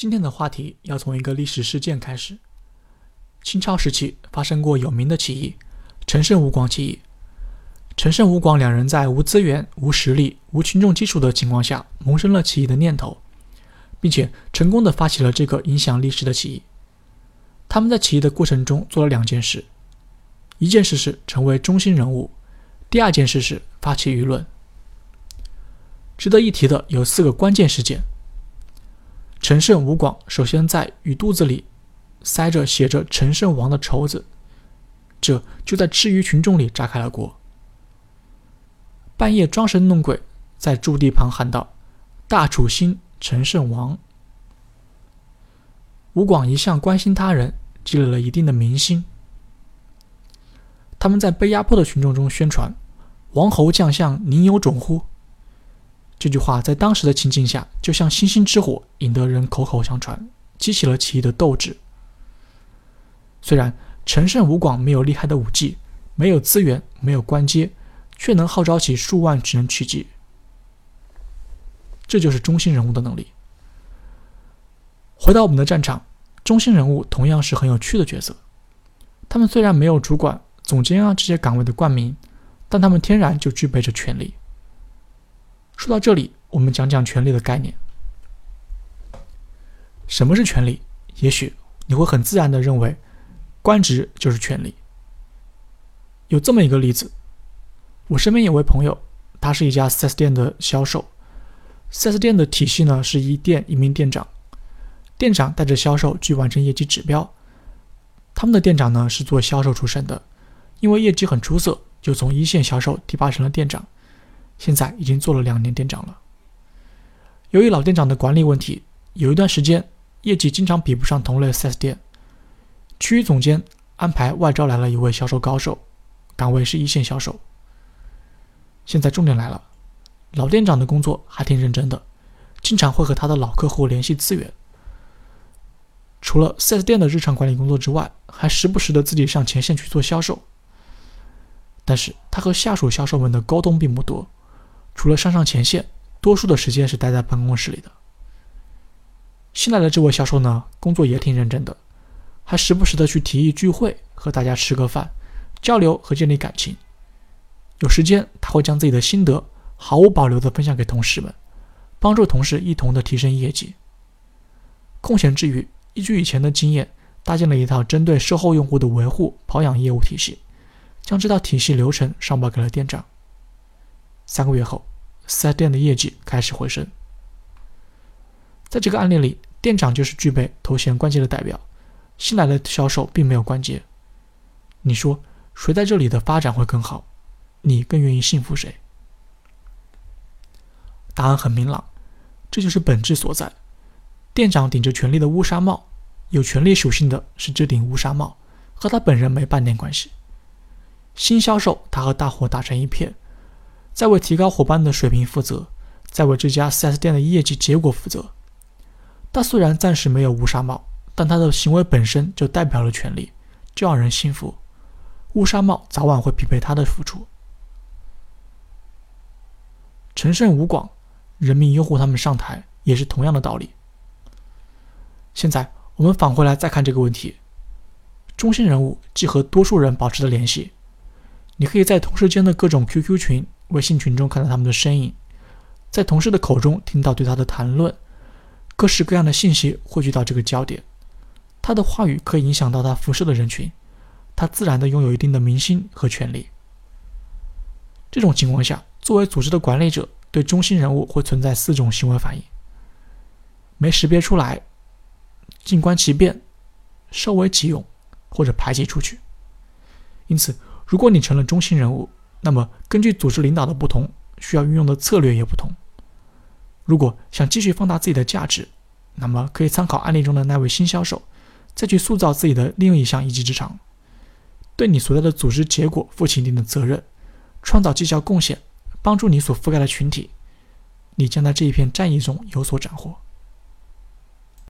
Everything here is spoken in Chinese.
今天的话题要从一个历史事件开始。清朝时期发生过有名的起义——陈胜吴广起义。陈胜吴广两人在无资源、无实力、无群众基础的情况下，萌生了起义的念头，并且成功的发起了这个影响历史的起义。他们在起义的过程中做了两件事：一件事是成为中心人物；第二件事是发起舆论。值得一提的有四个关键事件。陈胜吴广首先在鱼肚子里塞着写着“陈胜王”的绸子，这就在吃鱼群众里炸开了锅。半夜装神弄鬼，在驻地旁喊道：“大楚兴，陈胜王。”吴广一向关心他人，积累了一定的民心。他们在被压迫的群众中宣传：“王侯将相，宁有种乎？”这句话在当时的情境下，就像星星之火，引得人口口相传，激起了起义的斗志。虽然陈胜吴广没有厉害的武技，没有资源，没有官阶，却能号召起数万人去击。这就是中心人物的能力。回到我们的战场，中心人物同样是很有趣的角色。他们虽然没有主管、总监啊这些岗位的冠名，但他们天然就具备着权力。说到这里，我们讲讲权力的概念。什么是权力？也许你会很自然的认为，官职就是权力。有这么一个例子，我身边有位朋友，他是一家 4S 店的销售。4S 店的体系呢，是一店一名店长，店长带着销售去完成业绩指标。他们的店长呢是做销售出身的，因为业绩很出色，就从一线销售提拔成了店长。现在已经做了两年店长了。由于老店长的管理问题，有一段时间业绩经常比不上同类 4S 店。区域总监安排外招来了一位销售高手，岗位是一线销售。现在重点来了，老店长的工作还挺认真的，经常会和他的老客户联系资源。除了 4S 店的日常管理工作之外，还时不时的自己上前线去做销售。但是他和下属销售们的沟通并不多。除了上上前线，多数的时间是待在办公室里的。新来的这位销售呢，工作也挺认真的，还时不时的去提议聚会，和大家吃个饭，交流和建立感情。有时间他会将自己的心得毫无保留的分享给同事们，帮助同事一同的提升业绩。空闲之余，依据以前的经验，搭建了一套针对售后用户的维护保养业务体系，将这套体系流程上报给了店长。三个月后。四 S 店的业绩开始回升。在这个案例里，店长就是具备头衔关节的代表，新来的销售并没有关节。你说谁在这里的发展会更好？你更愿意信服谁？答案很明朗，这就是本质所在。店长顶着权力的乌纱帽，有权力属性的是这顶乌纱帽，和他本人没半点关系。新销售，他和大伙打成一片。在为提高伙伴的水平负责，在为这家 4S 店的业绩结果负责。他虽然暂时没有乌纱帽，但他的行为本身就代表了权力，就让人信服。乌纱帽早晚会匹配他的付出。陈胜吴广，人民拥护他们上台，也是同样的道理。现在我们返回来再看这个问题：中心人物既和多数人保持着联系，你可以在同事间的各种 QQ 群。微信群中看到他们的身影，在同事的口中听到对他的谈论，各式各样的信息汇聚到这个焦点，他的话语可以影响到他辐射的人群，他自然的拥有一定的民心和权力。这种情况下，作为组织的管理者，对中心人物会存在四种行为反应：没识别出来，静观其变，收为己用，或者排挤出去。因此，如果你成了中心人物，那么，根据组织领导的不同，需要运用的策略也不同。如果想继续放大自己的价值，那么可以参考案例中的那位新销售，再去塑造自己的另一项一技之长，对你所在的组织结果负起一定的责任，创造绩效贡献，帮助你所覆盖的群体，你将在这一片战役中有所斩获。